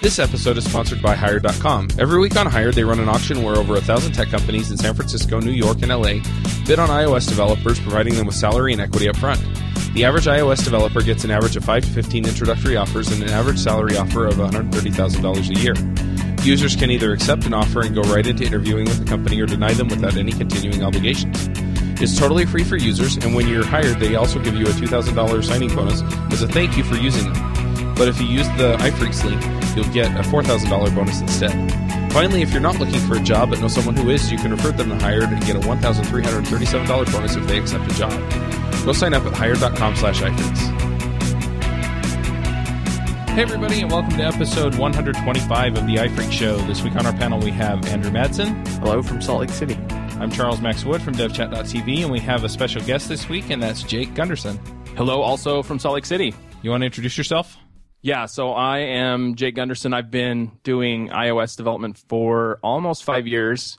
This episode is sponsored by Hired.com. Every week on Hired, they run an auction where over a thousand tech companies in San Francisco, New York, and LA bid on iOS developers, providing them with salary and equity up front. The average iOS developer gets an average of 5 to 15 introductory offers and an average salary offer of $130,000 a year. Users can either accept an offer and go right into interviewing with the company or deny them without any continuing obligations. It's totally free for users, and when you're hired, they also give you a $2,000 signing bonus as a thank you for using them. But if you use the iPhreaks link, you'll get a $4,000 bonus instead. Finally, if you're not looking for a job but know someone who is, you can refer them to Hired and get a $1,337 bonus if they accept a job. Go sign up at hired.com slash iPhreaks. Hey, everybody, and welcome to episode 125 of the iPhreaks Show. This week on our panel, we have Andrew Madsen. Hello from Salt Lake City. I'm Charles Max Wood from DevChat.tv, and we have a special guest this week, and that's Jake Gundersen. Hello, also from Salt Lake City. You want to introduce yourself? Yeah, so I am Jake Gundersen. I've been doing iOS development for almost five years.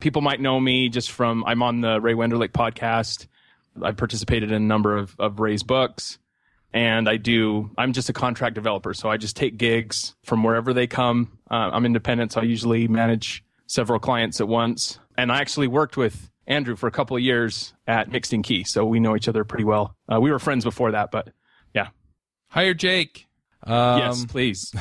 People might know me just from I'm on the Ray Wenderlich podcast. I've participated in a number of, of Ray's books and I do. I'm just a contract developer, so I just take gigs from wherever they come. Uh, I'm independent, so I usually manage several clients at once. And I actually worked with Andrew for a couple of years at Mixed Key, so we know each other pretty well. Uh, we were friends before that, but yeah. Hire Jake. Um, yes, please.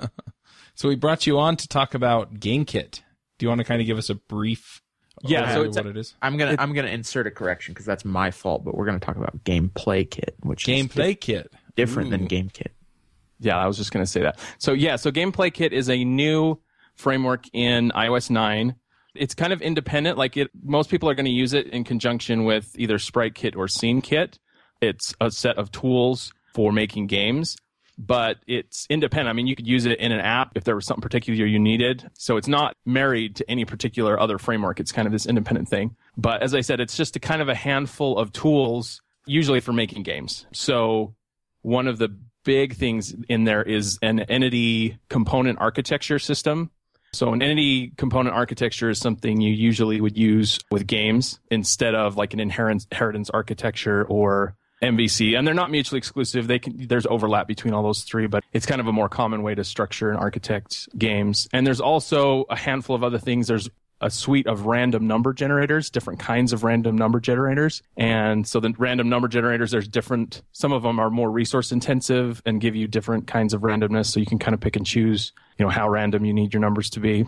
so we brought you on to talk about GameKit. Do you want to kind of give us a brief yeah, so it's what a, it is. I'm gonna it, I'm gonna insert a correction because that's my fault. But we're gonna talk about Gameplay Kit, which Gameplay is Kit different Ooh. than Game Kit. Yeah, I was just gonna say that. So yeah, so Gameplay Kit is a new framework in iOS 9. It's kind of independent. Like it, most people are going to use it in conjunction with either Sprite Kit or Scene Kit. It's a set of tools for making games but it's independent. I mean, you could use it in an app if there was something particular you needed. So it's not married to any particular other framework. It's kind of this independent thing. But as I said, it's just a kind of a handful of tools, usually for making games. So one of the big things in there is an entity component architecture system. So an entity component architecture is something you usually would use with games instead of like an inheritance architecture or MVC, and they're not mutually exclusive. They can, there's overlap between all those three, but it's kind of a more common way to structure and architect games. And there's also a handful of other things. There's a suite of random number generators, different kinds of random number generators. And so the random number generators, there's different, some of them are more resource intensive and give you different kinds of randomness. So you can kind of pick and choose, you know, how random you need your numbers to be.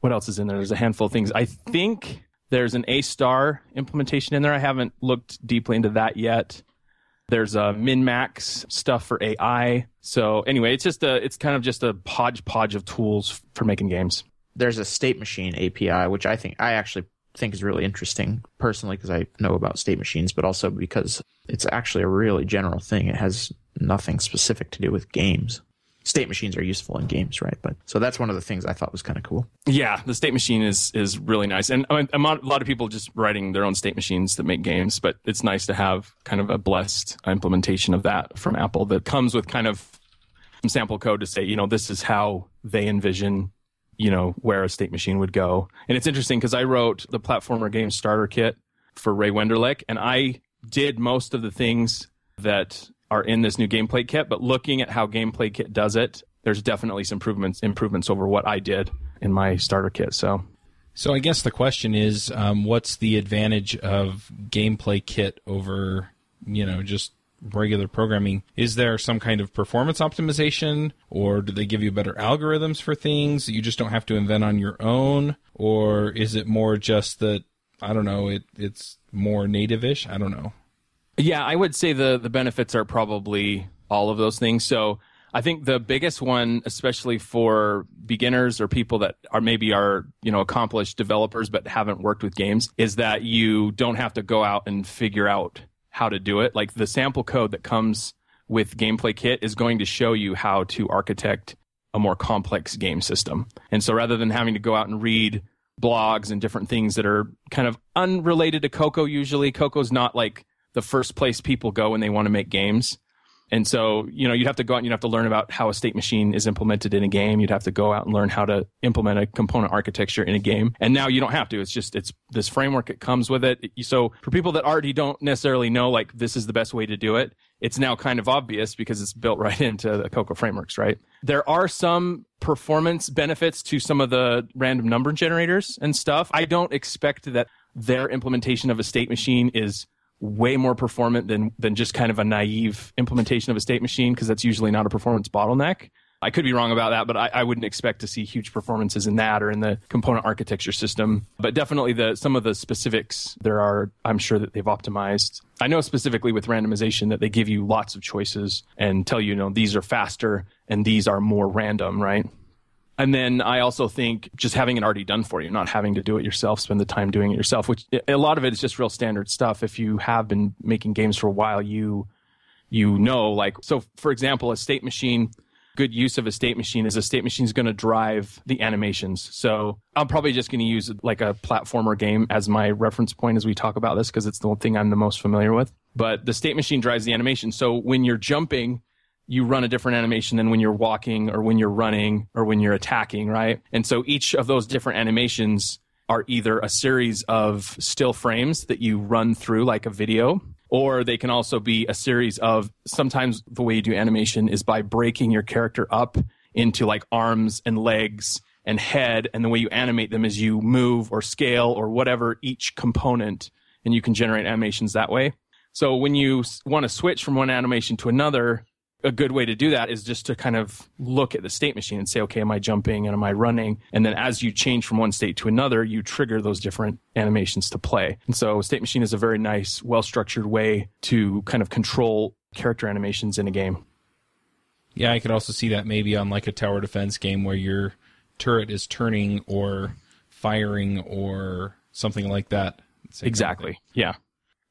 What else is in there? There's a handful of things. I think there's an A star implementation in there. I haven't looked deeply into that yet. There's a min max stuff for AI. So anyway, it's just a it's kind of just a hodgepodge of tools for making games. There's a state machine API, which I think I actually think is really interesting personally because I know about state machines, but also because it's actually a really general thing. It has nothing specific to do with games state machines are useful in games, right? But so that's one of the things I thought was kind of cool. Yeah, the state machine is is really nice, and um, I mean, a lot of people just writing their own state machines that make games, but it's nice to have kind of a blessed implementation of that from Apple that comes with kind of some sample code to say, you know, this is how they envision you know where a state machine would go and it's interesting because i wrote the platformer game starter kit for ray wenderlich and i did most of the things that are in this new gameplay kit, but looking at how gameplay kit does it, there's definitely some improvements improvements over what I did in my starter kit. So so I guess the question is, um, what's the advantage of gameplay kit over, you know, just regular programming? Is there some kind of performance optimization, or do they give you better algorithms for things that you just don't have to invent on your own, or is it more just that I don't know, it it's more native-ish? I don't know. Yeah, I would say the the benefits are probably all of those things. So I think the biggest one, especially for beginners or people that are maybe are you know accomplished developers but haven't worked with games, is that you don't have to go out and figure out how to do it. Like the sample code that comes with Gameplay Kit is going to show you how to architect a more complex game system. And so rather than having to go out and read blogs and different things that are kind of unrelated to Cocoa usually, Cocoa's not like the first place people go when they want to make games. And so, you know, you'd have to go out and you'd have to learn about how a state machine is implemented in a game. You'd have to go out and learn how to implement a component architecture in a game. And now you don't have to. It's just, it's this framework. It comes with it. So for people that already don't necessarily know, like, this is the best way to do it, it's now kind of obvious because it's built right into the Cocoa frameworks, right? There are some performance benefits to some of the random number generators and stuff. I don't expect that their implementation of a state machine is way more performant than than just kind of a naive implementation of a state machine because that's usually not a performance bottleneck. I could be wrong about that, but I, I, wouldn't expect to see huge performances in that or in the component architecture system. But definitely the some of the specifics there are I'm sure that they've optimized. I know specifically with randomization that they give you lots of choices and tell you, you know, these are faster and these are more random, right? And then I also think just having it already done for you, not having to do it yourself, spend the time doing it yourself, which a lot of it is just real standard stuff. If you have been making games for a while, you, you know, like, so for example, a state machine, good use of a state machine is a state machine is going to drive the animations. So I'm probably just going to use like a platformer game as my reference point as we talk about this because it's the one thing I'm the most familiar with. But the state machine drives the animation. So when you're jumping, you run a different animation than when you're walking or when you're running or when you're attacking, right? And so each of those different animations are either a series of still frames that you run through like a video, or they can also be a series of sometimes the way you do animation is by breaking your character up into like arms and legs and head. And the way you animate them is you move or scale or whatever each component, and you can generate animations that way. So when you want to switch from one animation to another, a good way to do that is just to kind of look at the state machine and say, okay, am I jumping and am I running? And then as you change from one state to another, you trigger those different animations to play. And so state machine is a very nice, well structured way to kind of control character animations in a game. Yeah, I could also see that maybe on like a tower defense game where your turret is turning or firing or something like that. Exactly. Yeah.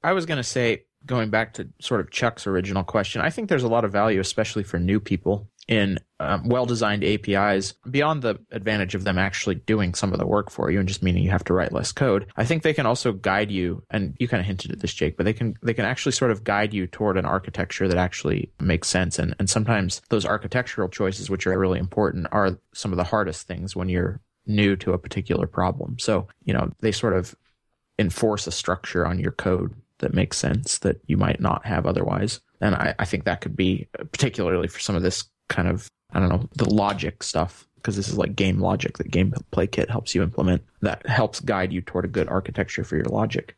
I was going to say going back to sort of Chuck's original question, I think there's a lot of value, especially for new people, in um, well designed APIs beyond the advantage of them actually doing some of the work for you and just meaning you have to write less code. I think they can also guide you, and you kind of hinted at this, Jake, but they can they can actually sort of guide you toward an architecture that actually makes sense. And and sometimes those architectural choices, which are really important, are some of the hardest things when you're new to a particular problem. So, you know, they sort of enforce a structure on your code that makes sense that you might not have otherwise. And I, I think that could be particularly for some of this kind of, I don't know, the logic stuff, because this is like game logic that Gameplay Kit helps you implement that helps guide you toward a good architecture for your logic.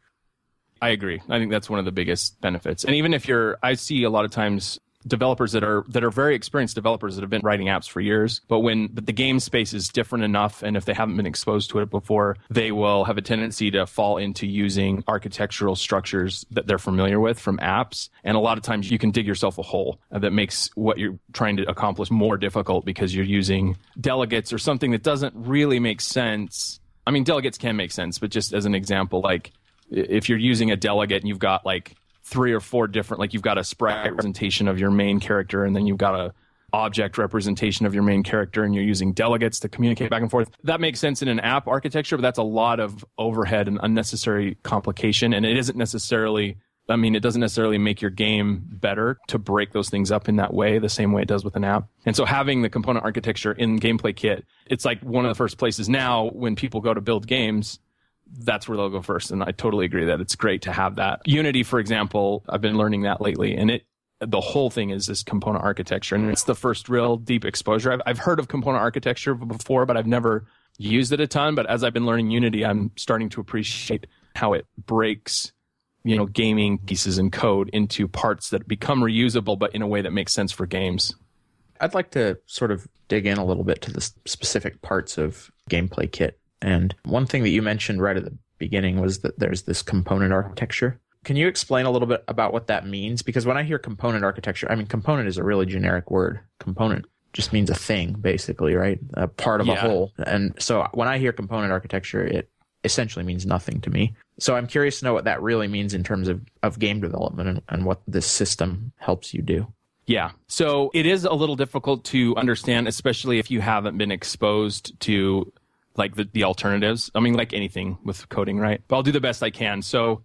I agree. I think that's one of the biggest benefits. And even if you're, I see a lot of times developers that are that are very experienced developers that have been writing apps for years. But when but the game space is different enough and if they haven't been exposed to it before they will have a tendency to fall into using architectural structures that they're familiar with from apps. And a lot of times you can dig yourself a hole that makes what you're trying to accomplish more difficult because you're using delegates or something that doesn't really make sense. I mean delegates can make sense but just as an example like if you're using a delegate and you've got like three or four different like you've got a sprite representation of your main character and then you've got a object representation of your main character and you're using delegates to communicate back and forth. That makes sense in an app architecture, but that's a lot of overhead and unnecessary complication. And it isn't necessarily, I mean, it doesn't necessarily make your game better to break those things up in that way, the same way it does with an app. And so having the component architecture in Gameplay Kit, it's like one of the first places now when people go to build games that's where they'll go first. And I totally agree that it's great to have that. Unity, for example, I've been learning that lately, and it the whole thing is this component architecture, and it's the first real deep exposure. I've, I've heard of component architecture before, but I've never used it a ton. But as I've been learning Unity, I'm starting to appreciate how it breaks you know gaming pieces and code into parts that become reusable but in a way that makes sense for games i'd like to sort of dig in a little bit to the specific parts of gameplay kit and one thing that you mentioned right at the beginning was that there's this component architecture. Can you explain a little bit about what that means? Because when I hear component architecture, I mean, component is a really generic word. Component just means a thing, basically, right? A part of yeah. a whole. And so when I hear component architecture, it essentially means nothing to me. So I'm curious to know what that really means in terms of, of game development and, and what this system helps you do. Yeah. So it is a little difficult to understand, especially if you haven't been exposed to like the, the alternatives. I mean, like anything with coding, right? But I'll do the best I can. So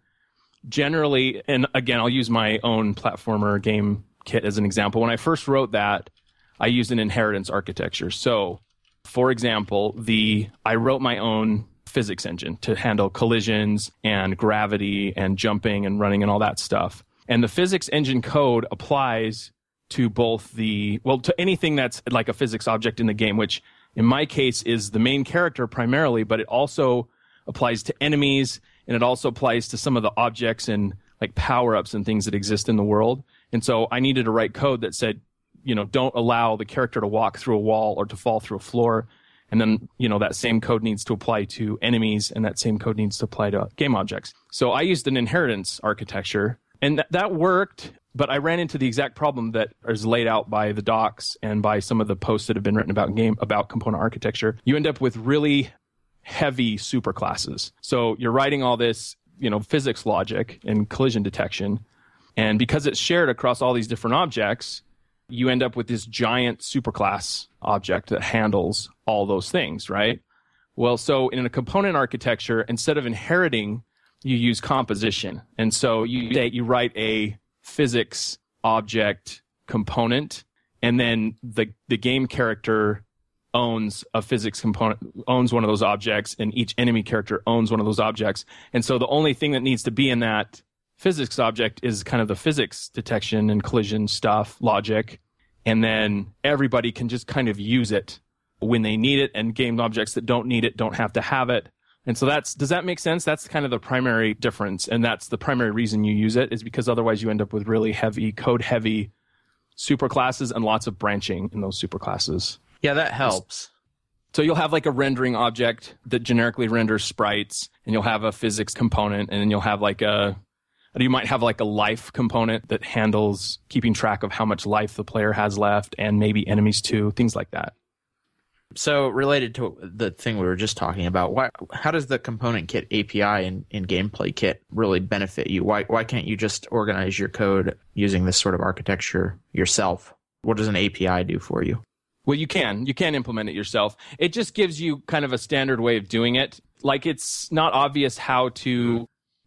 generally, and again, I'll use my own platformer game kit as an example. When I first wrote that, I used an inheritance architecture. So, for example, the I wrote my own physics engine to handle collisions and gravity and jumping and running and all that stuff. And the physics engine code applies to both the well to anything that's like a physics object in the game, which in my case is the main character primarily, but it also applies to enemies and it also applies to some of the objects and like power ups and things that exist in the world. And so I needed to write code that said, you know, don't allow the character to walk through a wall or to fall through a floor. And then, you know, that same code needs to apply to enemies and that same code needs to apply to game objects. So I used an inheritance architecture and th- that worked. But I ran into the exact problem that is laid out by the docs and by some of the posts that have been written about game about component architecture. You end up with really heavy superclasses. So you're writing all this, you know, physics logic and collision detection. And because it's shared across all these different objects, you end up with this giant superclass object that handles all those things, right? Well, so in a component architecture, instead of inheriting, you use composition. And so you you write a physics object component and then the the game character owns a physics component owns one of those objects and each enemy character owns one of those objects. And so the only thing that needs to be in that physics object is kind of the physics detection and collision stuff logic. And then everybody can just kind of use it when they need it and game objects that don't need it don't have to have it and so that's does that make sense that's kind of the primary difference and that's the primary reason you use it is because otherwise you end up with really heavy code heavy superclasses and lots of branching in those superclasses Yeah, that helps. so you'll have like a rendering object that generically renders sprites, and you'll have a physics component, and then you'll have like a you might have like a life component that handles keeping track of how much life the player has left, and maybe enemies too, things like that. So related to the thing we were just talking about, why how does the component kit API in, in gameplay kit really benefit you? Why why can't you just organize your code using this sort of architecture yourself? What does an API do for you? Well, you can. You can implement it yourself. It just gives you kind of a standard way of doing it. Like it's not obvious how to,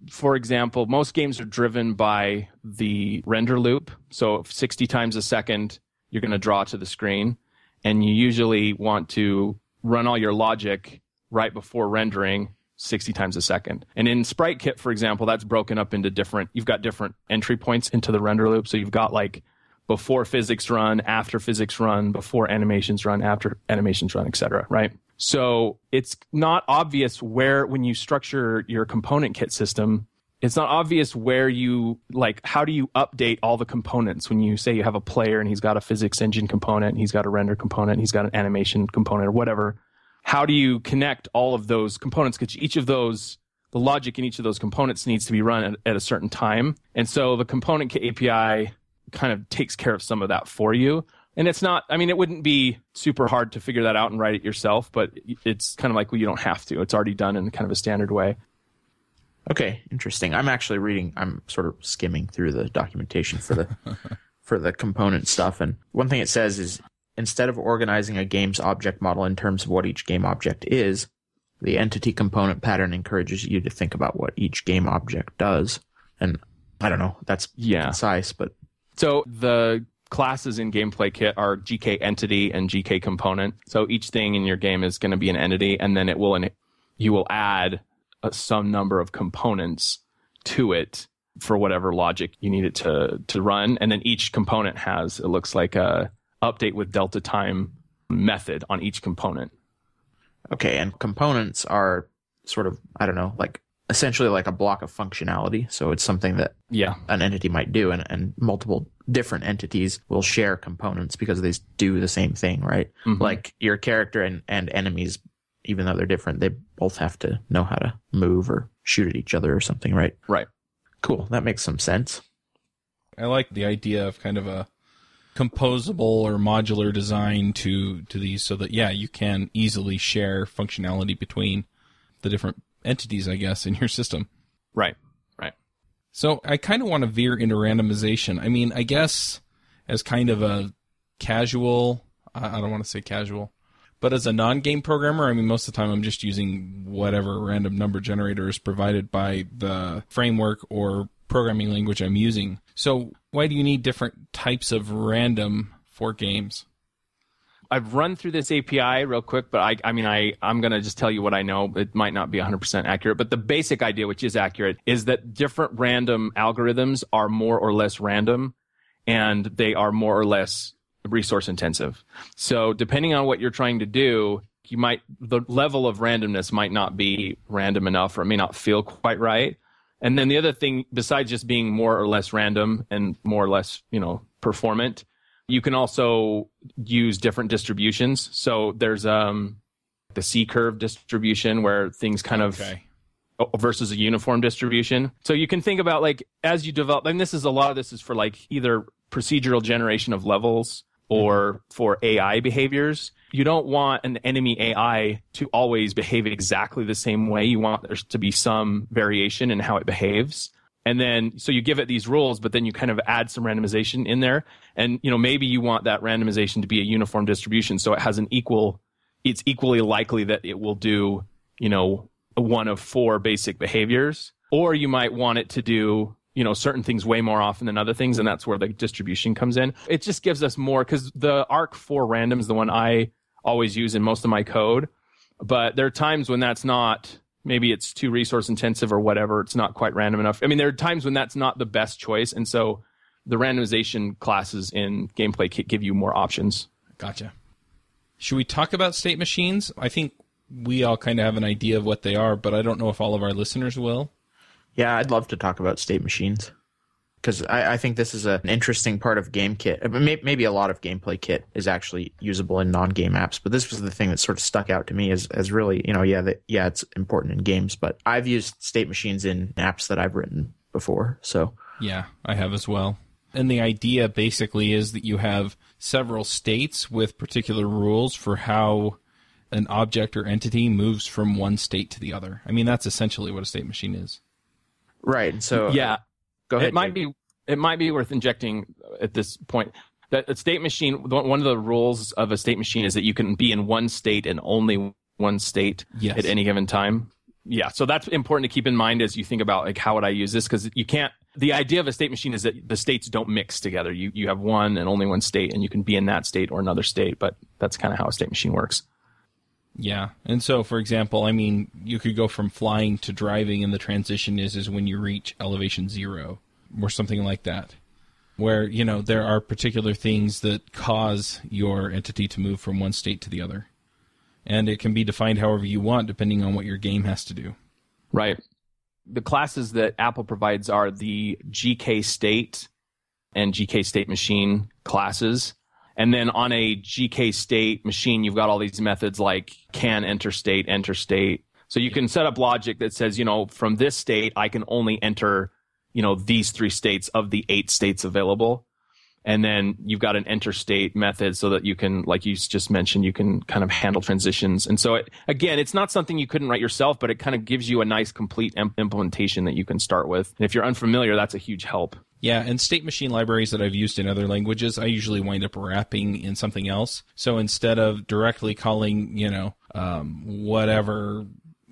for example, most games are driven by the render loop. So 60 times a second, you're going to draw to the screen. And you usually want to run all your logic right before rendering 60 times a second. And in Sprite Kit, for example, that's broken up into different, you've got different entry points into the render loop. So you've got like before physics run, after physics run, before animations run, after animations run, etc. Right? So it's not obvious where when you structure your component kit system, it's not obvious where you like how do you update all the components when you say you have a player and he's got a physics engine component, he's got a render component, he's got an animation component or whatever. How do you connect all of those components? Because each of those the logic in each of those components needs to be run at, at a certain time. And so the component API kind of takes care of some of that for you. And it's not, I mean, it wouldn't be super hard to figure that out and write it yourself, but it's kind of like, well, you don't have to. It's already done in kind of a standard way. Okay, interesting. I'm actually reading. I'm sort of skimming through the documentation for the for the component stuff, and one thing it says is instead of organizing a game's object model in terms of what each game object is, the entity component pattern encourages you to think about what each game object does. And I don't know, that's Yeah. concise, but So the classes in Gameplay Kit are GK entity and GK component. So each thing in your game is going to be an entity, and then it will you will add a, some number of components to it for whatever logic you need it to to run. And then each component has it looks like a update with delta time method on each component. okay. And components are sort of I don't know, like essentially like a block of functionality. So it's something that Yeah, an entity might do, and, and multiple different entities will share components because they do the same thing, right? Mhm. Like your character and, and enemies, even though they're different, they both have to know how to move or shoot at each other or something, right? right. Cool. That makes some sense. I like the idea of kind of a composable or modular design to to these so that yeah, you can easily share functionality between the different entities, I guess, in your system. Right. Right. So I kind of want to veer into randomization. I mean, I guess as kind of a casual, I I don't want to say casual, but as a non-game programmer, I mean, most of the time I'm just using whatever random number generator is provided by the framework or programming language I'm using. So why do you need different types of random for games? I've run through this API real quick, but I, I mean, I, I'm going to just tell you what I know. It might not be 100% accurate, but the basic idea, which is accurate, is that different random algorithms are more or less random and they are more or less resource intensive. So depending on what you're trying to do, you might, the level of randomness might not be random enough or it may not feel quite right. And then the other thing, besides just being more or less random and more or less, you know, performant, you can also use different distributions. So there's um, the C curve distribution where things kind of Okay. versus a uniform distribution. So you can think about like as you develop, and this is a lot of this is for like either procedural generation of levels or for AI behaviors. You don't want an enemy AI to always behave exactly the same way. You want there to be some variation in how it behaves. And then, so you give it these rules, but then you kind of add some randomization in there. And, you know, maybe you want that randomization to be a uniform distribution. So it has an equal, it's equally likely that it will do, you know, one of four basic behaviors. Or you might want it to do, you know, certain things way more often than other things. And that's where the distribution comes in. It just gives us more because the arc4random is the one I always use in most of my code. But there are times when that's not, maybe it's too resource intensive or whatever. It's not quite random enough. I mean, there are times when that's not the best choice. And so the randomization classes in gameplay give you more options. Gotcha. Should we talk about state machines? I think we all kind of have an idea of what they are, but I don't know if all of our listeners will. Yeah, I'd love to talk about state machines because I, I think this is a, an interesting part of game kit. Maybe a lot of gameplay kit is actually usable in non-game apps, but this was the thing that sort of stuck out to me as, as really, you know, yeah, that yeah, it's important in games, but I've used state machines in apps that I've written before. So Yeah, I have as well. And the idea basically is that you have several states with particular rules for how an object or entity moves from one state to the other. I mean, that's essentially what a state machine is. Right, so uh, yeah. go ahead. it might Jake. be it might be worth injecting at this point that a state machine one of the rules of a state machine is that you can be in one state and only one state Yes. at any given time yeah so that's important to keep in mind as you think about like how would i use this because you can't the idea of a state machine is that the states don't mix together you you have one and only one state and you can be in that state or another state but that's kind of how a state machine works Yeah. And so, for example, I mean, you could go from flying to driving, and the transition is is when you reach elevation zero, or something like that, where you know there are particular things that cause your entity to move from one state to the other, and it can be defined however you want depending on what your game has to do. Right. The classes that Apple provides are the GK state and GK state machine classes. And then on a GK state machine, you've got all these methods like can enter state, enter state. So you can set up logic that says, you know, from this state, I can only enter, you know, these three states of the eight states available. And then you've got an interstate method so that you can, like you just mentioned, you can kind of handle transitions. And so it, again, it's not something you couldn't write yourself, but it kind of gives you a nice complete im- implementation that you can start with. And if you're unfamiliar, that's a huge help. Yeah, and state machine libraries that I've used in other languages, I usually wind up wrapping in something else. So instead of directly calling, you know, um, whatever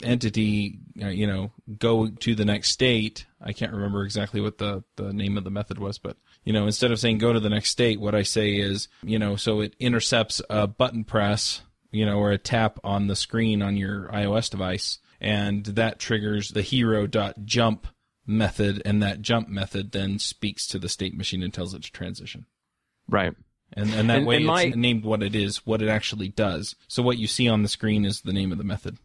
entity, uh, you know, go to the next state, I can't remember exactly what the, the name of the method was, but, you know, instead of saying go to the next state, what I say is, you know, so it intercepts a button press, you know, or a tap on the screen on your iOS device, and that triggers the hero.jump method, and that jump method then speaks to the state machine and tells it to transition. Right. And, and that And- way and it's my- named what it is, what it actually does. So what you see on the screen is the name of the method.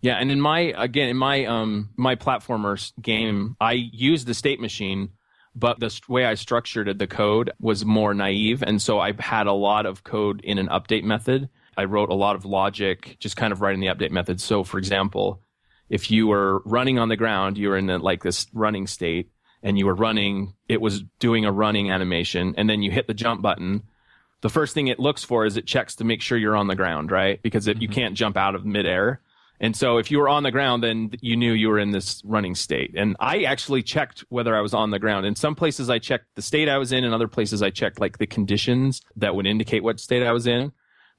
Yeah, and in my again in my um my platformers game, I used the state machine, but the way I structured it, the code was more naive, and so I had a lot of code in an update method. I wrote a lot of logic, just kind of writing the update method. So, for example, if you were running on the ground, you were in a, like this running state, and you were running, it was doing a running animation, and then you hit the jump button. The first thing it looks for is it checks to make sure you're on the ground, right? Because it, you mm-hmm. can't jump out of midair. And so if you were on the ground, then you knew you were in this running state. And I actually checked whether I was on the ground. In some places, I checked the state I was in. In other places, I checked like the conditions that would indicate what state I was in.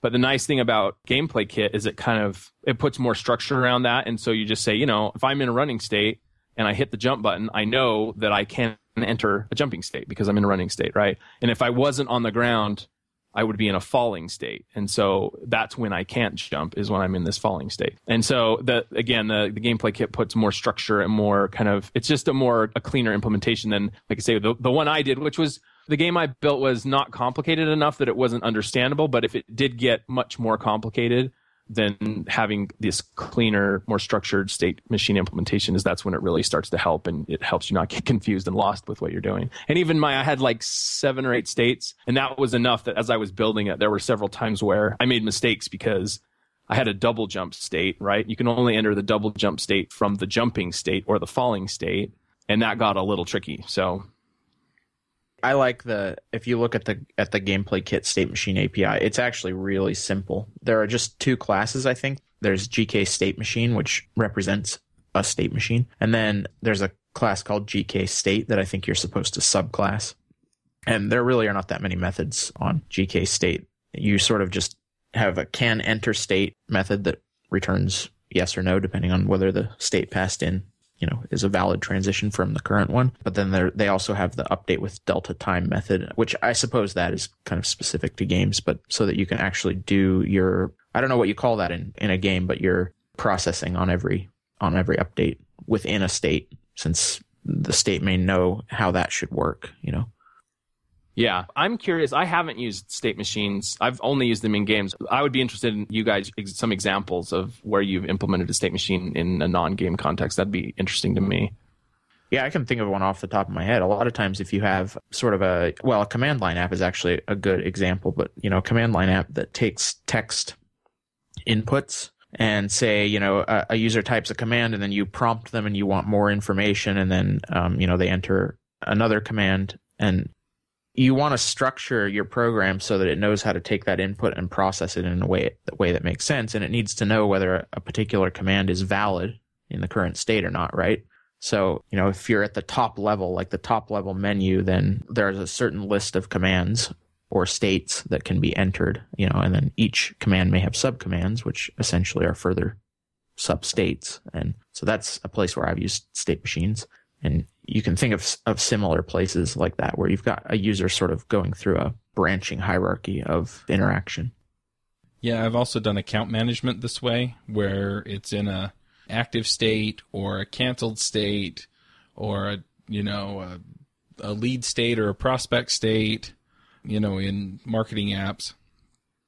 But the nice thing about Gameplay Kit is it kind of it puts more structure around that. And so you just say, you know, if I'm in a running state, and I hit the jump button, I know that I can enter a jumping state because I'm in a running state, right? And if I wasn't on the ground, I would be in a falling state. And so that's when I can't jump is when I'm in this falling state. And so the again the, the gameplay kit puts more structure and more kind of it's just a more a cleaner implementation than like I say the the one I did, which was the game I built was not complicated enough that it wasn't understandable, but if it did get much more complicated, then having this cleaner, more structured state machine implementation is that's when it really starts to help and it helps you not get confused and lost with what you're doing. And even my, I had like seven or eight states and that was enough that as I was building it, there were several times where I made mistakes because I had a double jump state, right? You can only enter the double jump state from the jumping state or the falling state. And that got a little tricky. So I like the if you look at the at the gameplay kit state machine API, it's actually really simple. There are just two classes, I think. There's GK state machine, which represents a state machine, and then there's a class called GK state that I think you're supposed to subclass. And there really are not that many methods on GK state. You sort of just have a can enter state method that returns yes or no depending on whether the state passed in you know is a valid transition from the current one. But then they also have the update with delta time method which i suppose that is kind of specific to games but so that you can actually do your i don't know what you call that in in a game but your processing on every on every update within a state since the state may know how that should work you know yeah, I'm curious. I haven't used state machines. I've only used them in games. I would be interested in you guys some examples of where you've implemented a state machine in a non-game context. That'd be interesting to me. Yeah, I can think of one off the top of my head. A lot of times, if you have sort of a well, a command line app is actually a good example, but you know, a command line app that takes text inputs and say, you know, a, a user types a command and then you prompt them and you want more information, and then um, you know they enter another command and you want to structure your program so that it knows how to take that input and process it in a way the way that makes sense. And it needs to know whether a particular command is valid in the current state or not right? So you know if you're at the top level like the top level menu then there's a certain list of commands or states that can be entered you know and then each command may have subcommands which essentially are further substates. And so that's a place where i've used state machines. And you can think of, of similar places like that where you've got a user sort of going through a branching hierarchy of interaction. Yeah, I've also done account management this way where it's in a active state or a canceled state or a, you know, a, a lead state or a prospect state, you know, in marketing apps.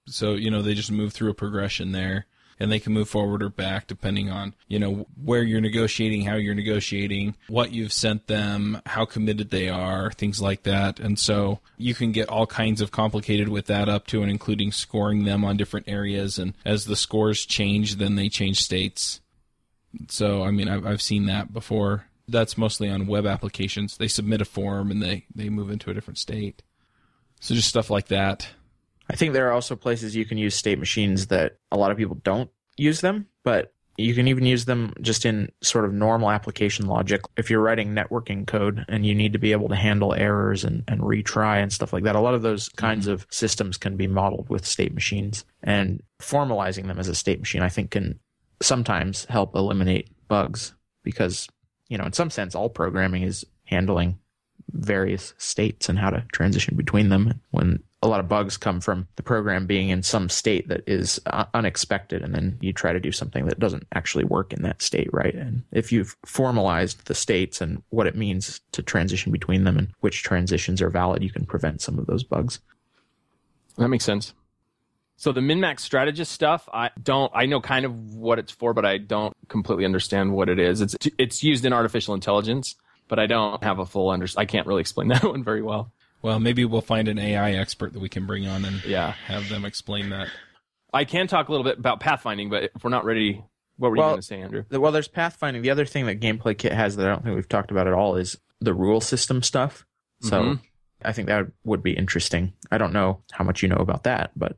So, you know, they just move through a progression there and they can move forward or back depending on, you know, where you're negotiating, how you're negotiating, what you've sent them, how committed they are, things like that. And so you can get all kinds of complicated with that up to and including scoring them on different areas. And as the scores change, then they change states. So, I mean, I've, I've seen that before. That's mostly on web applications. They submit a form and they, they move into a different state. So just stuff like that. I think there are also places you can use state machines that a lot of people don't use them, but you can even use them just in sort of normal application logic. If you're writing networking code and you need to be able to handle errors and, and retry and stuff like that, a lot of those kinds mm-hmm. of systems can be modeled with state machines. And formalizing them as a state machine, I think, can sometimes help eliminate bugs because, you know, in some sense, all programming is handling various states and how to transition between them. When a lot of bugs come from the program being in some state that is uh, unexpected and then you try to do something that doesn't actually work in that state right? And if you've formalized the states and what it means to transition between them and which transitions are valid you can prevent some of those bugs. That makes sense. So the min-max strategist stuff i don't i know kind of what it's for but i don't completely understand what it is. It's it's used in artificial intelligence but i don't have a full under i can't really explain that one very well well, maybe we'll find an AI expert that we can bring on and yeah. have them explain that. I can talk a little bit about pathfinding, but if we're not ready, what were well, you going to say, Andrew? Well, there's pathfinding. The other thing that Gameplay Kit has that I don't think we've talked about at all is the rule system stuff. So mm-hmm. I think that would be interesting. I don't know how much you know about that, but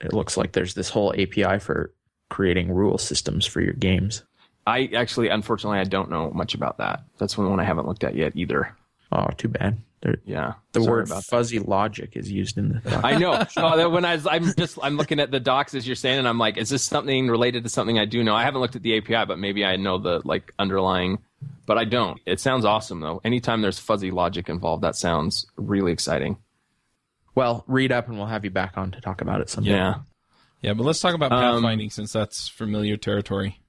it looks like there's this whole API for creating rule systems for your games. I actually, unfortunately, I don't know much about that. That's one I haven't looked at yet either. Oh, too bad. There, yeah, the word fuzzy that. logic is used in the. Doc. I know. Oh, when I was, I'm just, I'm looking at the docs as you're saying, and I'm like, is this something related to something I do know? I haven't looked at the API, but maybe I know the like underlying but I don't. It sounds awesome though. Anytime there's fuzzy logic involved, that sounds really exciting. Well, read up and we'll have you back on to talk about it someday. Yeah. Yeah, but let's talk about Um, pathfinding since that's familiar territory.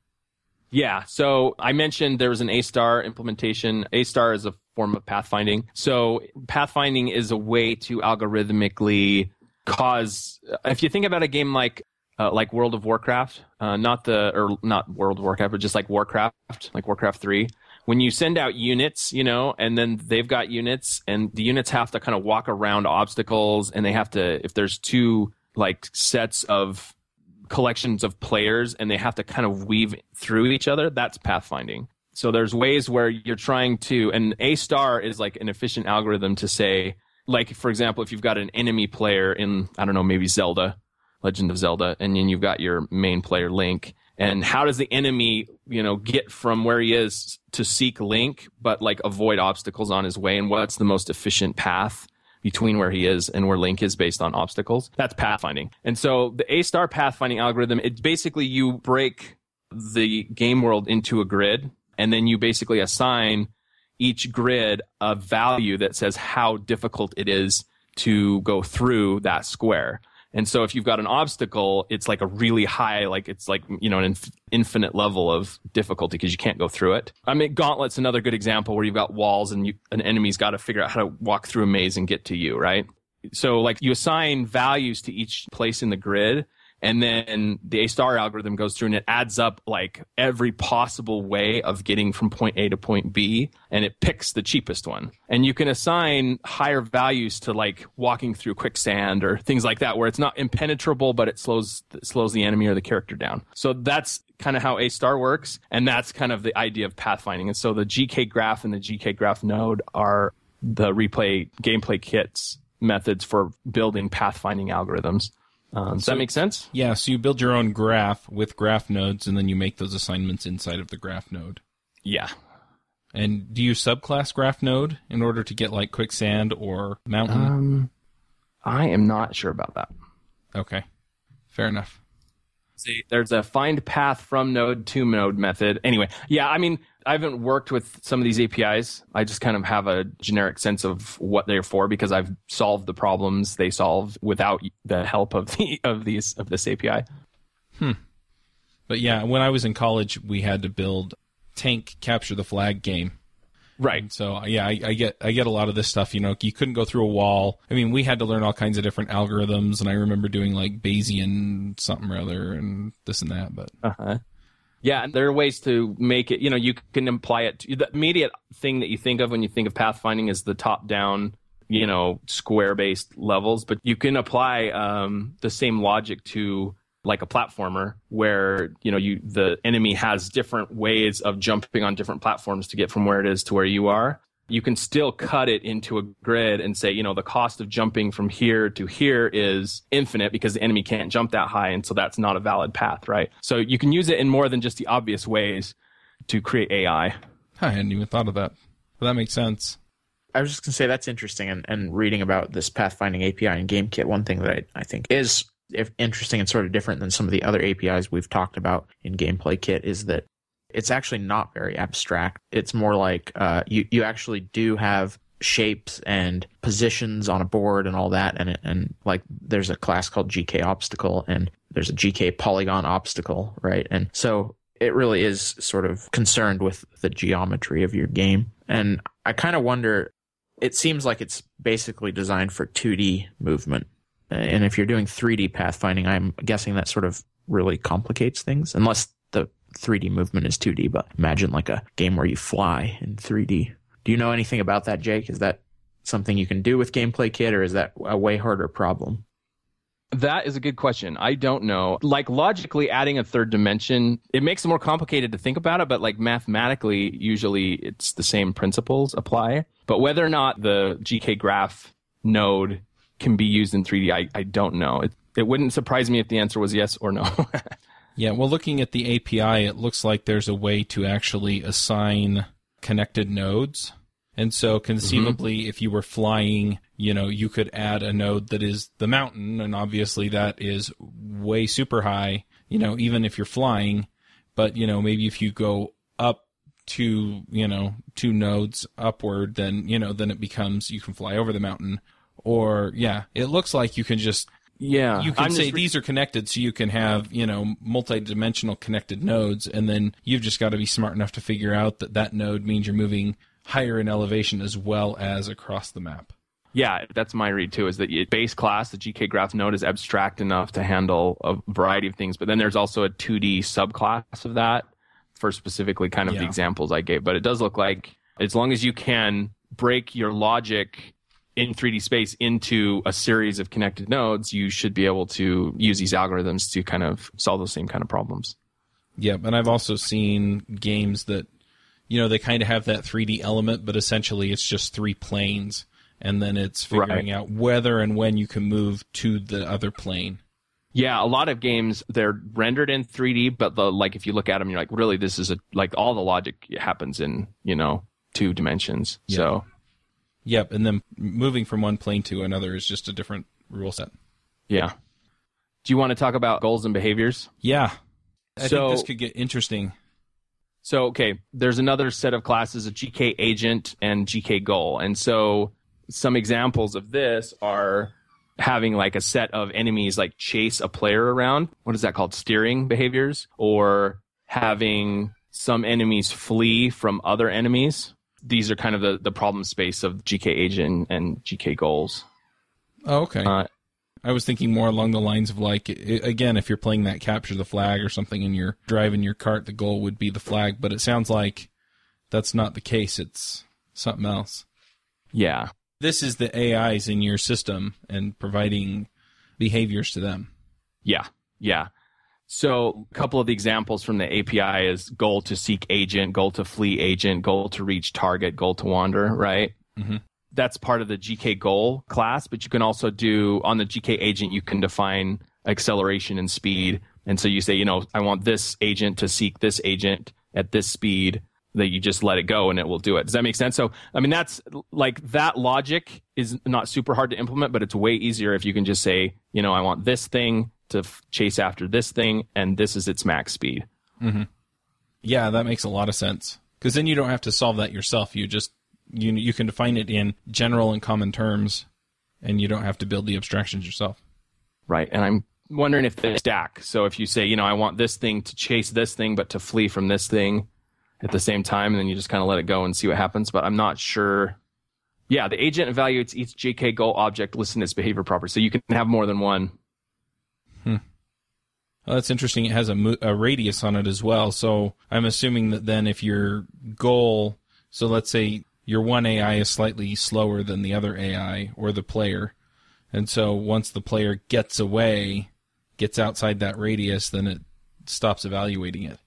Yeah. So I mentioned there was an A star implementation. A star is a form of pathfinding. So pathfinding is a way to algorithmically cause. If you think about a game like uh, like World of Warcraft, uh, not the or not World of Warcraft, but just like Warcraft, like Warcraft three. When you send out units, you know, and then they've got units, and the units have to kind of walk around obstacles, and they have to, if there's two like sets of collections of players and they have to kind of weave through each other, that's pathfinding. So there's ways where you're trying to, and A star is like an efficient algorithm to say, like, for example, if you've got an enemy player in, I don't know, maybe Zelda, Legend of Zelda, and then you've got your main player Link, and how does the enemy, you know, get from where he is to seek Link, but like avoid obstacles on his way, and what's the most efficient path? between where he is and where Link is based on obstacles. That's pathfinding. And so the A star pathfinding algorithm, it's basically you break the game world into a grid and then you basically assign each grid a value that says how difficult it is to go through that square. And so if you've got an obstacle, it's like a really high, like it's like, you know, an inf- infinite level of difficulty because you can't go through it. I mean, Gauntlet's another good example where you've got walls and you, an enemy's got to figure out how to walk through a maze and get to you, right? So like you assign values to each place in the grid and then the A star algorithm goes through and it adds up like every possible way of getting from point A to point B and it picks the cheapest one. And you can assign higher values to like walking through quicksand or things like that where it's not impenetrable but it slows it slows the enemy or the character down. So that's kind of how A star works and that's kind of the idea of pathfinding. And so the GK graph and the GK graph node are the replay gameplay kits methods for building pathfinding algorithms. Um, does So- that make sense? Yeah, so you build your own graph with graph nodes, and then you make those assignments inside of the graph node. Yeah. And do you subclass graph node in order to get like quicksand or mountain? Um, I am not sure about that. okay, fair enough. See, there's a find path from node to node method. Anyway, yeah, I mean, I haven't worked with some of these APIs. I just kind of have a generic sense of what they're for because I've solved the problems they solve without the help of the of these of this API. Hmm. But yeah, when I was in college, we had to build tank capture the flag game. Right. So yeah, I, I get I get a lot of this stuff. You know, you couldn't go through a wall. I mean, we had to learn all kinds of different algorithms, and I remember doing like Bayesian something or other and this and that. But Uh-huh. Yeah, and there are ways to make it. You know, you can imply it. To, the immediate thing that you think of when you think of pathfinding is the top-down, you know, square-based levels. But you can apply um, the same logic to like a platformer, where you know you the enemy has different ways of jumping on different platforms to get from where it is to where you are. You can still cut it into a grid and say, you know, the cost of jumping from here to here is infinite because the enemy can't jump that high. And so that's not a valid path, right? So you can use it in more than just the obvious ways to create AI. I hadn't even thought of that. But that makes sense. I was just going to say that's interesting. And, and reading about this pathfinding API and GameKit, one thing that I, I think is if interesting and sort of different than some of the other APIs we've talked about in Gameplay Kit is that it's actually not very abstract. It's more like uh, you you actually do have shapes and positions on a board and all that, and and like there's a class called GK obstacle and there's a GK polygon obstacle, right? And so it really is sort of concerned with the geometry of your game, and I kind of wonder. It seems like it's basically designed for 2D movement, and if you're doing 3D pathfinding, I'm guessing that sort of really complicates things, unless 3D movement is 2D. But imagine like a game where you fly in 3D. Do you know anything about that, Jake? Is that something you can do with Gameplay Kit, or is that a way harder problem? That is a good question. I don't know. Like logically adding a third dimension, it makes it more complicated to think about it, but like mathematically, usually it's the same principles apply. But whether or not the GK graph node can be used in 3D, I, I don't know. It, it wouldn't surprise me if the answer was yes or no. Yeah, well, looking at the API, it looks like there's a way to actually assign connected nodes. And so mm-hmm. conceivably, if you were flying, you know, you could add a node that is the mountain, and obviously that is way super high, you know, even if you're flying. But, you know, maybe if you go up two, you know, two nodes upward, then, you know, then it becomes you can fly over the mountain. Or, yeah, it looks like you can just Yeah. you can I'm say re- these are connected so you can have you know multi-dimensional connected nodes and then you've just got to be smart enough to figure out that that node means you're moving higher in elevation as well as across the map Yeah, that's my read too. Is that your base class, the GK graph node, is abstract enough to handle a variety of things, but then there's also a 2D subclass of that for specifically kind of the examples I gave. But it does look like as long as you can break your logic in 3D space into a series of connected nodes, you should be able to use these algorithms to kind of solve those same kind of problems. Yeah, and i've also seen games that you know they kind of have that 3d element but essentially it's just three planes and then it's figuring Right. out whether and when you can move to the other plane Yeah, a lot of games they're rendered in 3D, but the like if you look at them, you're like, really, this is a like all the logic happens in you know two dimensions. So yep and then moving from one plane to another is just a different rule set yeah. Do you want to talk about goals and behaviors? yeah i So- think this could get interesting So okay, there's another set of classes a GK agent and GK goal, and so some examples of this are having like a set of enemies like chase a player around. What is that called? Steering behaviors, or having some enemies flee from other enemies. These are kind of the, the problem space of GK agent and GK goals. oh okay Uh, I was thinking more along the lines of like, again, if you're playing that capture the flag or something and you're driving your cart, the goal would be the flag. But it sounds like that's not the case. It's something else. yeah. This is the AIs in your system and providing behaviors to them. Yeah, yeah. So a couple of the examples from the API is goal to seek agent, goal to flee agent, goal to reach target, goal to wander, right? Mhm. That's part of the GK goal class, but you can also do on the GK agent, you can define acceleration and speed. And so you say, you know, I want this agent to seek this agent at this speed that you just let it go and it will do it. Does that make sense? So, I mean, that's like that logic is not super hard to implement, but it's way easier if you can just say, you know, I want this thing to f- chase after this thing and this is its max speed. Mm-hmm. Yeah, that makes a lot of sense. Because then you don't have to solve that yourself. You just you you can define it in general and common terms, and you don't have to build the abstractions yourself. Right. And I'm wondering if they stack. So if you say, you know, I want this thing to chase this thing, but to flee from this thing at the same time, and then you just kind of let it go and see what happens. But I'm not sure. Yeah, the agent evaluates each GK goal object listed in its behavior property. So you can have more than one. Well, that's interesting. It has a, mo- a radius on it as well. So I'm assuming that then if your goal, so let's say your one AI is slightly slower than the other AI or the player, and so once the player gets away, gets outside that radius, then it stops evaluating it.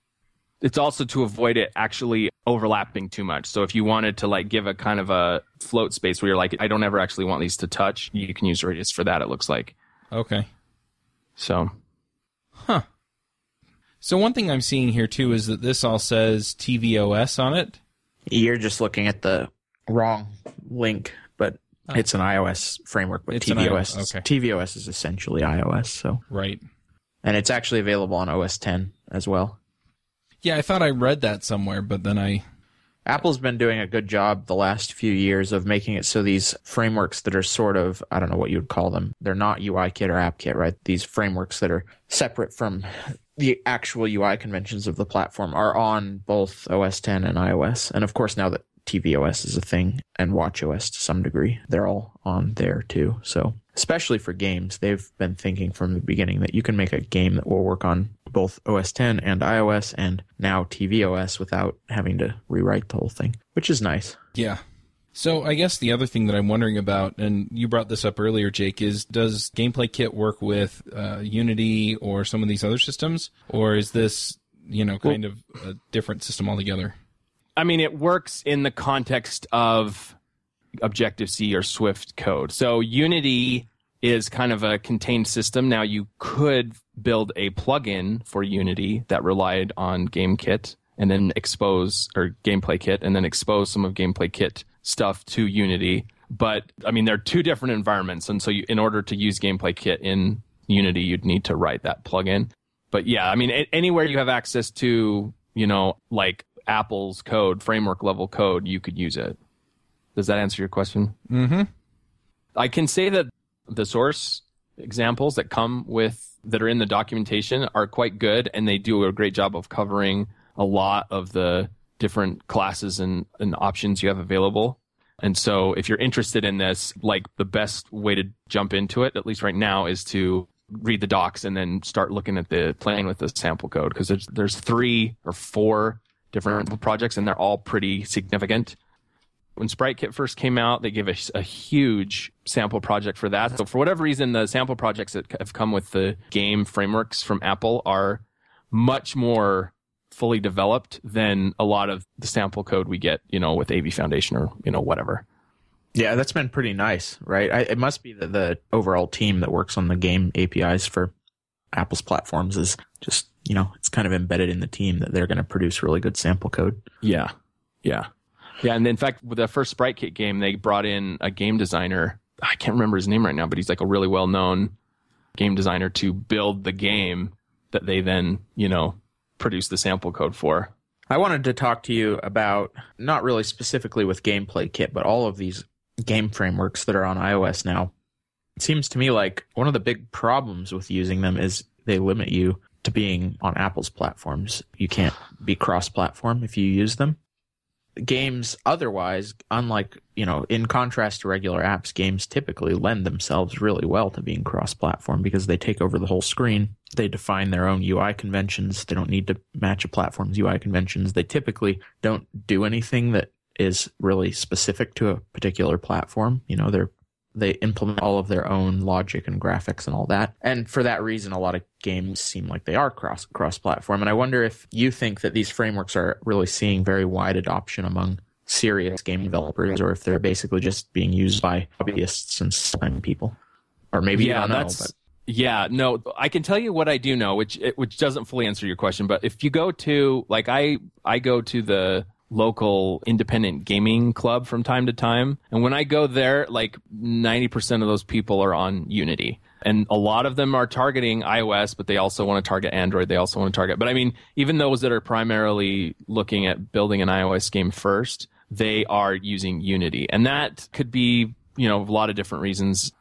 It's also to avoid it actually overlapping too much. So if you wanted to like give a kind of a float space where you're like, I don't ever actually want these to touch, you can use radius for that. It looks like Okay. so. So one thing I'm seeing here too is that this all says tvOS on it. You're just looking at the wrong link, but oh. it's an iOS framework. But It's tvOS, is- okay. tvOS is essentially iOS. So, Right. and it's actually available on OS X as well. Yeah, I thought I read that somewhere, but then I Apple's been doing a good job the last few years of making it so these frameworks that are sort of, I don't know what you would call them. They're not UIKit or AppKit, right? These frameworks that are separate from the actual UI conventions of the platform are on both OS X and iOS. And of course, now that tvOS is a thing and watchOS to some degree, they're all on there too. So, especially for games, they've been thinking from the beginning that you can make a game that will work on both OS X and iOS and now tvOS without having to rewrite the whole thing, which is nice. Yeah. So I guess the other thing that I'm wondering about, and you brought this up earlier, Jake, is does Gameplay Kit work with uh, Unity or some of these other systems, or is this you know kind of a different system altogether? I mean, it works in the context of Objective C or Swift code. So Unity is kind of a contained system. Now you could build a plugin for Unity that relied on GameKit and then expose or Gameplay Kit and then expose some of Gameplay Kit stuff to Unity. But I mean, they're two different environments, and so you, in order to use Gameplay Kit in Unity, you'd need to write that plugin. But yeah, I mean, anywhere you have access to, you know, like Apple's code, framework level code, you could use it. Does that answer your question? Mm-hmm. I can say that the source examples that come with that are in the documentation are quite good and they do a great job of covering a lot of the different classes and, and options you have available. And so if you're interested in this, like the best way to jump into it, at least right now, is to read the docs and then start looking at the playing with the sample code because there's there's three or four different mm. projects and they're all pretty significant. When SpriteKit first came out, they gave us a, a huge sample project for that. So for whatever reason, the sample projects that have come with the game frameworks from Apple are much more fully developed than a lot of the sample code we get, you know, with AV Foundation or you know whatever. Yeah, that's been pretty nice, right? I, it must be that the overall team that works on the game APIs for Apple's platforms is just, you know, it's kind of embedded in the team that they're going to produce really good sample code. Yeah. Yeah. Yeah. And in fact, with the first Sprite Kit game, they brought in a game designer. I can't remember his name right now, but he's like a really well known game designer to build the game that they then, you know, produce the sample code for. I wanted to talk to you about not really specifically with Gameplay Kit, but all of these game frameworks that are on iOS now. It seems to me like one of the big problems with using them is they limit you to being on Apple's platforms. You can't be cross platform if you use them. Games otherwise, unlike, you know, in contrast to regular apps, games typically lend themselves really well to being cross platform because they take over the whole screen. They define their own UI conventions. They don't need to match a platform's UI conventions. They typically don't do anything that is really specific to a particular platform. You know, they're they implement all of their own logic and graphics and all that. And for that reason, a lot of games seem like they are cross cross platform. And I wonder if you think that these frameworks are really seeing very wide adoption among serious game developers, or if they're basically just being used by hobbyists and some people, or maybe yeah, you don't know. that's But yeah, no, I can tell you what I do know, which which doesn't fully answer your question. But if you go to like I I go to the local independent gaming club from time to time, and when I go there, like ninety percent of those people are on Unity. And a lot of them are targeting iOS, but they also want to target Android. They also want to target, but I mean, even those that are primarily looking at building an iOS game first, they are using Unity. And that could be, you know, a lot of different reasons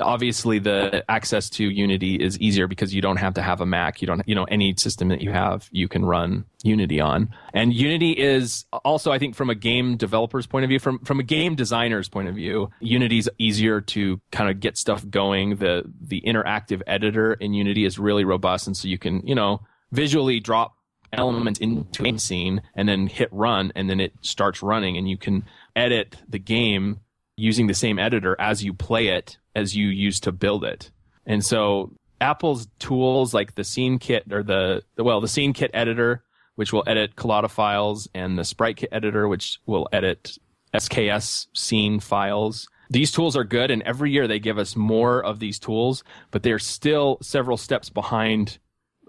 obviously the access to unity is easier because you don't have to have a mac. You don't you know any system that you have you can run unity on. And unity is also i think from a game developer's point of view from from a game designer's point of view unity's easier to kind of get stuff going. The the interactive editor in unity is really robust. And so you can you know visually drop elements into a scene and then hit run and then it starts running and you can edit the game using the same editor as you play it as you used to build it. And so Apple's tools like the Scene Kit or the well, the Scene Kit editor, which will edit Collada files, and the Sprite Kit editor, which will edit SKS scene files. These tools are good, and every year they give us more of these tools, but they're still several steps behind.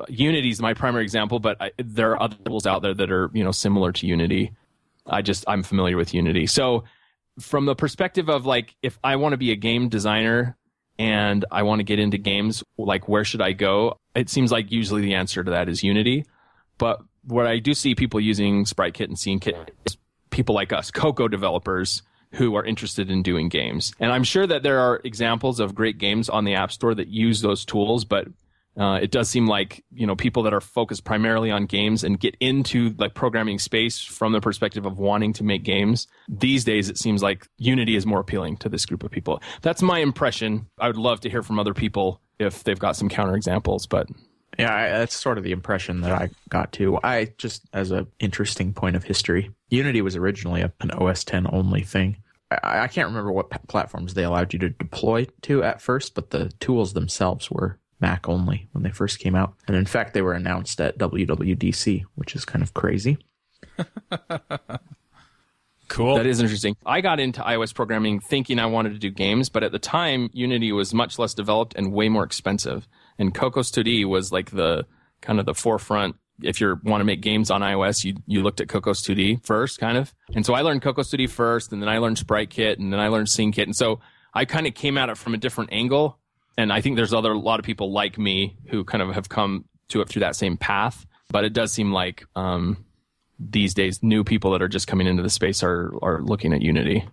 Unity is my primary example, but I, there are other tools out there that are you know similar to Unity. I just I'm familiar with Unity, so from the perspective of like if I want to be a game designer and I want to get into games, like where should I go? It seems like usually the answer to that is Unity. But what I do see people using SpriteKit and SceneKit is people like us, Cocoa developers who are interested in doing games. And I'm sure that there are examples of great games on the App Store that use those tools, but uh, it does seem like you know people that are focused primarily on games and get into like programming space from the perspective of wanting to make games these days it seems like unity is more appealing to this group of people that's my impression i would love to hear from other people if they've got some counterexamples but Yeah, I, that's sort of the impression that I got too. I just, as an interesting point of history, Unity was originally an OS X only thing. I, I can't remember what p- platforms they allowed you to deploy to at first, but the tools themselves were Mac only when they first came out. And in fact, they were announced at WWDC, which is kind of crazy. Cool. That is interesting. I got into iOS programming thinking I wanted to do games, but at the time, Unity was much less developed and way more expensive. And Cocos 2D was like the kind of the forefront. If you want to make games on iOS, you you looked at Cocos 2D first, kind of. And so I learned Cocos 2D first, and then I learned Sprite Kit, and then I learned Scene Kit. And so I kind of came at it from a different angle. And I think there's other a lot of people like me who kind of have come to it through that same path. But it does seem like um, these days new people that are just coming into the space are are looking at Unity.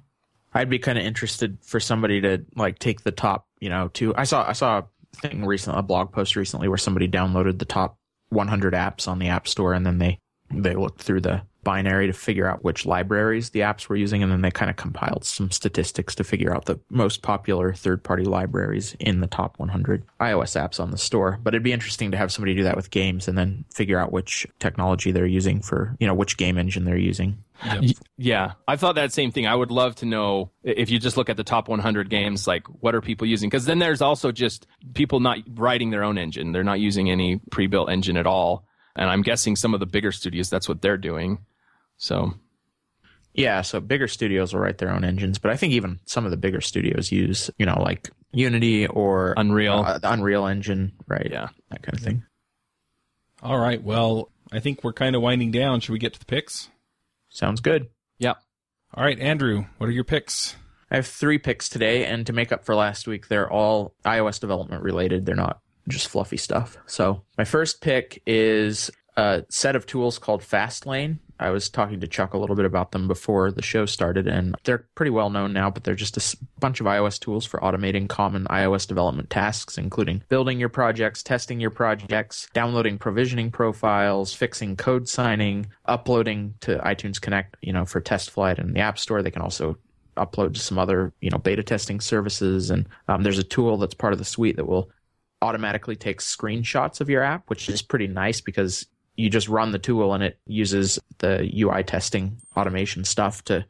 I'd be kind of interested for somebody to like take the top, you know, two. I saw I saw a thing recently, a blog post recently where somebody downloaded the top 100 apps on the App Store, and then they they looked through the binary to figure out which libraries the apps were using, and then they kind of compiled some statistics to figure out the most popular third party libraries in the top 100 iOS apps on the store. But it'd be interesting to have somebody do that with games and then figure out which technology they're using for, you know, which game engine they're using. Yep. Yeah, I thought that same thing. I would love to know if you just look at the top 100 games, like what are people using? Because then there's also just people not writing their own engine. They're not using any pre-built engine at all. And I'm guessing some of the bigger studios, that's what they're doing. So, yeah, so bigger studios will write their own engines, but I think even some of the bigger studios use, you know, like Unity or Unreal, uh, the Unreal Engine, right? Yeah, that kind of thing. All right. Well, I think we're kind of winding down. Should we get to the picks? Sounds good. Yeah. All right, Andrew, what are your picks? I have three picks today, and to make up for last week, they're all iOS development related. They're not just fluffy stuff. So my first pick is a set of tools called Fastlane. I was talking to Chuck a little bit about them before the show started, and they're pretty well known now, but they're just a bunch of iOS tools for automating common iOS development tasks, including building your projects, testing your projects, downloading provisioning profiles, fixing code signing, uploading to iTunes Connect, you know, for test flight and the App Store. They can also upload to some other, you know, beta testing services. And um, there's a tool that's part of the suite that will automatically take screenshots of your app, which is pretty nice because you just run the tool and it uses the UI testing automation stuff to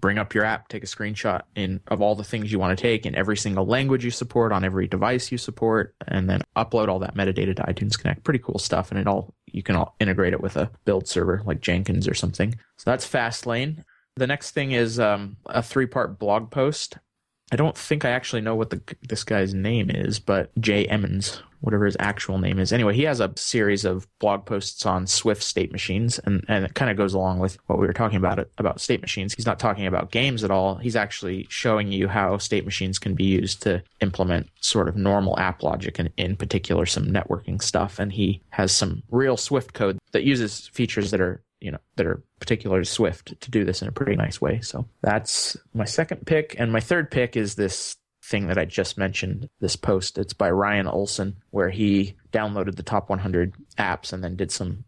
bring up your app, take a screenshot in of all the things you want to take in every single language you support on every device you support, and then upload all that metadata to iTunes Connect. Pretty cool stuff, and it all you can all integrate it with a build server like Jenkins or something. So that's Fastlane. The next thing is um, a three-part blog post. I don't think I actually know what the, this guy's name is, but Jay Emmons whatever his actual name is. Anyway, he has a series of blog posts on Swift state machines, and, and it kind of goes along with what we were talking about about state machines. He's not talking about games at all. He's actually showing you how state machines can be used to implement sort of normal app logic and in particular some networking stuff. And he has some real Swift code that uses features that are you know that are particular to Swift to do this in a pretty nice way. So that's my second pick, and my third pick is this thing that I just mentioned, this post. It's by Ryan Olson, where he downloaded the top 100 apps and then did some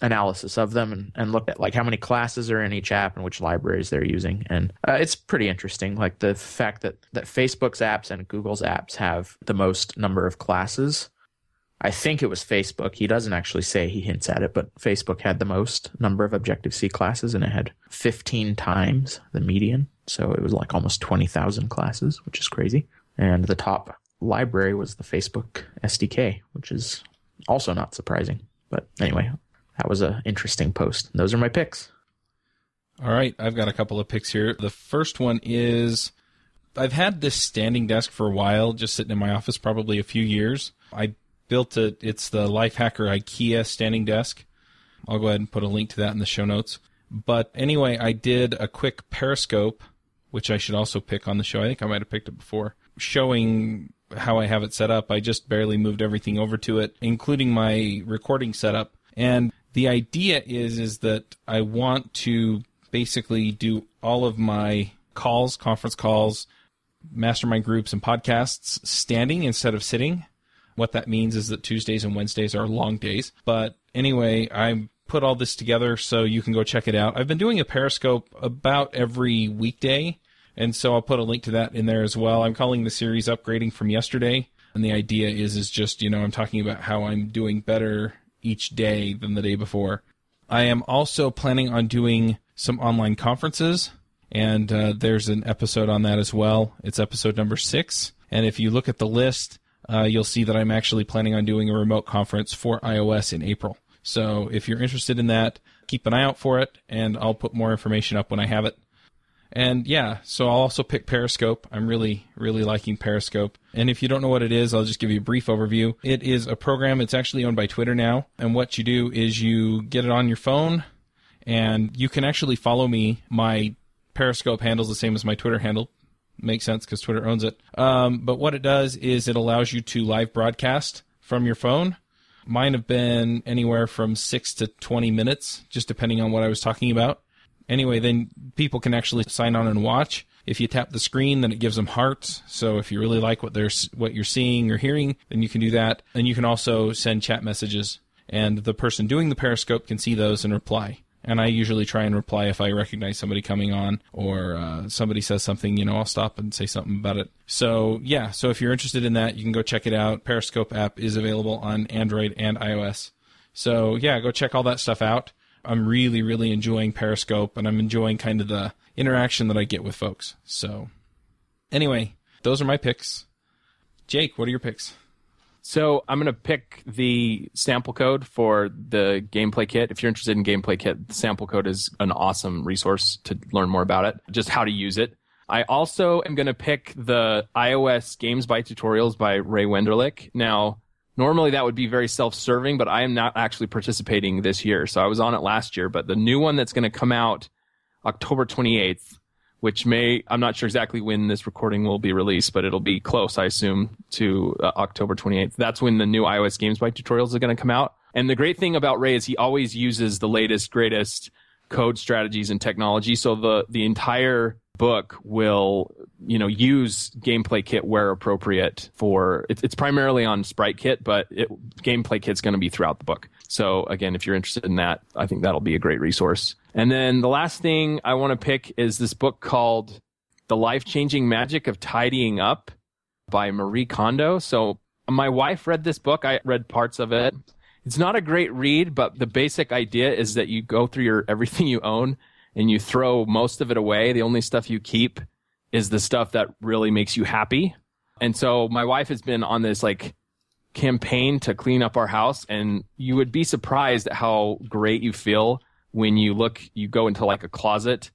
analysis of them and, and looked at like how many classes are in each app and which libraries they're using. And uh, it's pretty interesting. Like the fact that, that Facebook's apps and Google's apps have the most number of classes. I think it was Facebook. He doesn't actually say he hints at it, but Facebook had the most number of Objective C classes and it had 15 times the median. So it was like almost 20,000 classes, which is crazy. And the top library was the Facebook SDK, which is also not surprising. But anyway, that was an interesting post. Those are my picks. All right, I've got a couple of picks here. The first one is I've had this standing desk for a while, just sitting in my office, probably a few years. I built it. It's the Lifehacker IKEA standing desk. I'll go ahead and put a link to that in the show notes. But anyway, I did a quick Periscope which I should also pick on the show. I think I might have picked it before, showing how I have it set up. I just barely moved everything over to it, including my recording setup. And the idea is is that I want to basically do all of my calls, conference calls, mastermind groups and podcasts standing instead of sitting. What that means is that Tuesdays and Wednesdays are long days. But anyway, I'm put all this together so you can go check it out. I've been doing a Periscope about every weekday, and so I'll put a link to that in there as well. I'm calling the series Upgrading from Yesterday, and the idea is is just, you know, I'm talking about how I'm doing better each day than the day before. I am also planning on doing some online conferences, and uh, there's an episode on that as well. It's episode number six, and if you look at the list, uh, you'll see that I'm actually planning on doing a remote conference for iOS in April. So if you're interested in that, keep an eye out for it, and I'll put more information up when I have it. And yeah, so I'll also pick Periscope. I'm really, really liking Periscope. And if you don't know what it is, I'll just give you a brief overview. It is a program, it's actually owned by Twitter now. And what you do is you get it on your phone, and you can actually follow me. My Periscope handle's the same as my Twitter handle. Makes sense because Twitter owns it. Um, but what it does is it allows you to live broadcast from your phone Mine have been anywhere from six to 20 minutes, just depending on what I was talking about. Anyway, then people can actually sign on and watch. If you tap the screen, then it gives them hearts. So if you really like what they're what you're seeing or hearing, then you can do that. And you can also send chat messages, and the person doing the Periscope can see those and reply. And I usually try and reply if I recognize somebody coming on or uh, somebody says something, you know, I'll stop and say something about it. So, yeah, so if you're interested in that, you can go check it out. Periscope app is available on Android and iOS. So, yeah, go check all that stuff out. I'm really, really enjoying Periscope and I'm enjoying kind of the interaction that I get with folks. So, anyway, those are my picks. Jake, what are your picks? So I'm going to pick the sample code for the gameplay kit. If you're interested in gameplay kit, the sample code is an awesome resource to learn more about it, just how to use it. I also am going to pick the iOS Games by Tutorials by Ray Wenderlich. Now, normally that would be very self-serving, but I am not actually participating this year. So I was on it last year, but the new one that's going to come out October 28th which may I'm not sure exactly when this recording will be released, but it'll be close, I assume, to uh, October 28th. That's when the new iOS Games by tutorials are going to come out. And the great thing about Ray is he always uses the latest, greatest code strategies and technology. So the the entire book will you know use gameplay kit where appropriate for it, it's primarily on sprite kit but it, gameplay kit's going to be throughout the book so again if you're interested in that i think that'll be a great resource and then the last thing i want to pick is this book called the life-changing magic of tidying up by marie kondo so my wife read this book i read parts of it it's not a great read but the basic idea is that you go through your everything you own and you throw most of it away. The only stuff you keep is the stuff that really makes you happy. And so my wife has been on this like campaign to clean up our house and you would be surprised at how great you feel when you look you go into like a closet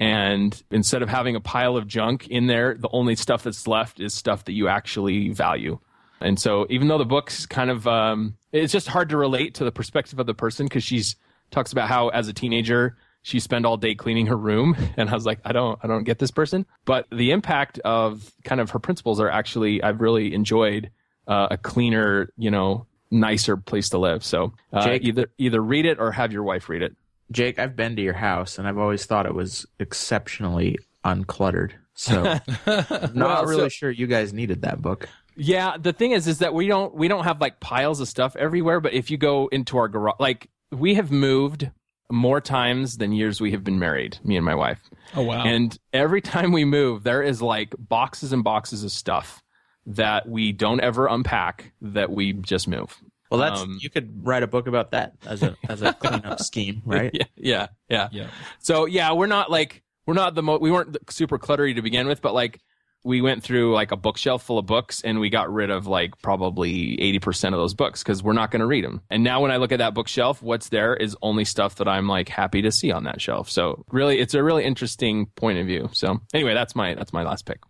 and instead of having a pile of junk in there the only stuff that's left is stuff that you actually value. And so even though the book's kind of um, it's just hard to relate to the perspective of the person because she's talks about how as a teenager she spent all day cleaning her room. And i was like i don't i don't get this person. But the impact of kind of her principles are actually i've really enjoyed uh, a cleaner you know nicer place to live. So uh, either either read it or have your wife read it jake i've been to your house and i've always thought it was exceptionally uncluttered so not well, really so, sure you guys needed that book yeah the thing is is that we don't we don't have like piles of stuff everywhere but if you go into our garage like we have moved more times than years we have been married, me and my wife. Oh wow. And every time we move, there is like boxes and boxes of stuff that we don't ever unpack that we just move. Well, that's um, you could write a book about that as a as a cleanup scheme, right? Yeah, yeah, yeah, yeah. So yeah, we're not like we're not the mo- we weren't super cluttery to begin with, but like we went through like a bookshelf full of books and we got rid of like probably 80% of those books because we're not going to read them. And now when I look at that bookshelf, what's there is only stuff that I'm like happy to see on that shelf. So really, it's a really interesting point of view. So anyway, that's my, that's my last pick.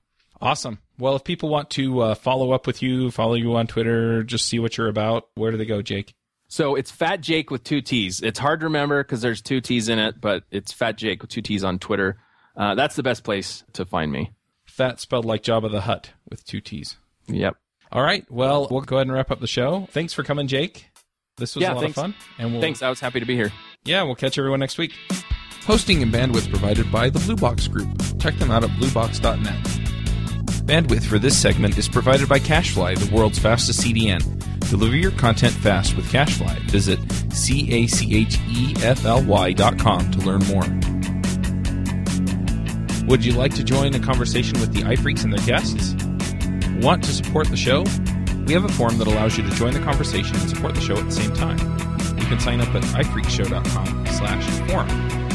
Awesome. Well, if people want to uh, follow up with you, follow you on Twitter, just see what you're about, where do they go, Jake? So it's Fat Jake with two T's. It's hard to remember because there's two T's in it, but it's Fat Jake with two T's on Twitter. Uh, that's the best place to find me. Fat spelled like Jabba the Hutt with two T's. Yep. All right. Well, we'll go ahead and wrap up the show. Thanks for coming, Jake. This was yeah, a lot thanks. of fun. And we'll, thanks. I was happy to be here. Yeah, we'll catch everyone next week. Hosting and bandwidth provided by the Blue Box Group. Check them out at bluebox.net. Bandwidth for this segment is provided by CacheFly, the world's fastest CDN. Deliver your content fast with CacheFly. Visit C-A-C-H-E-F-L-Y dot com to learn more. Would you like to join a conversation with the iPhreaks and their guests? Want to support the show? We have a form that allows you to join the conversation and support the show at the same time. You can sign up at iPhreakShow.com slash forum.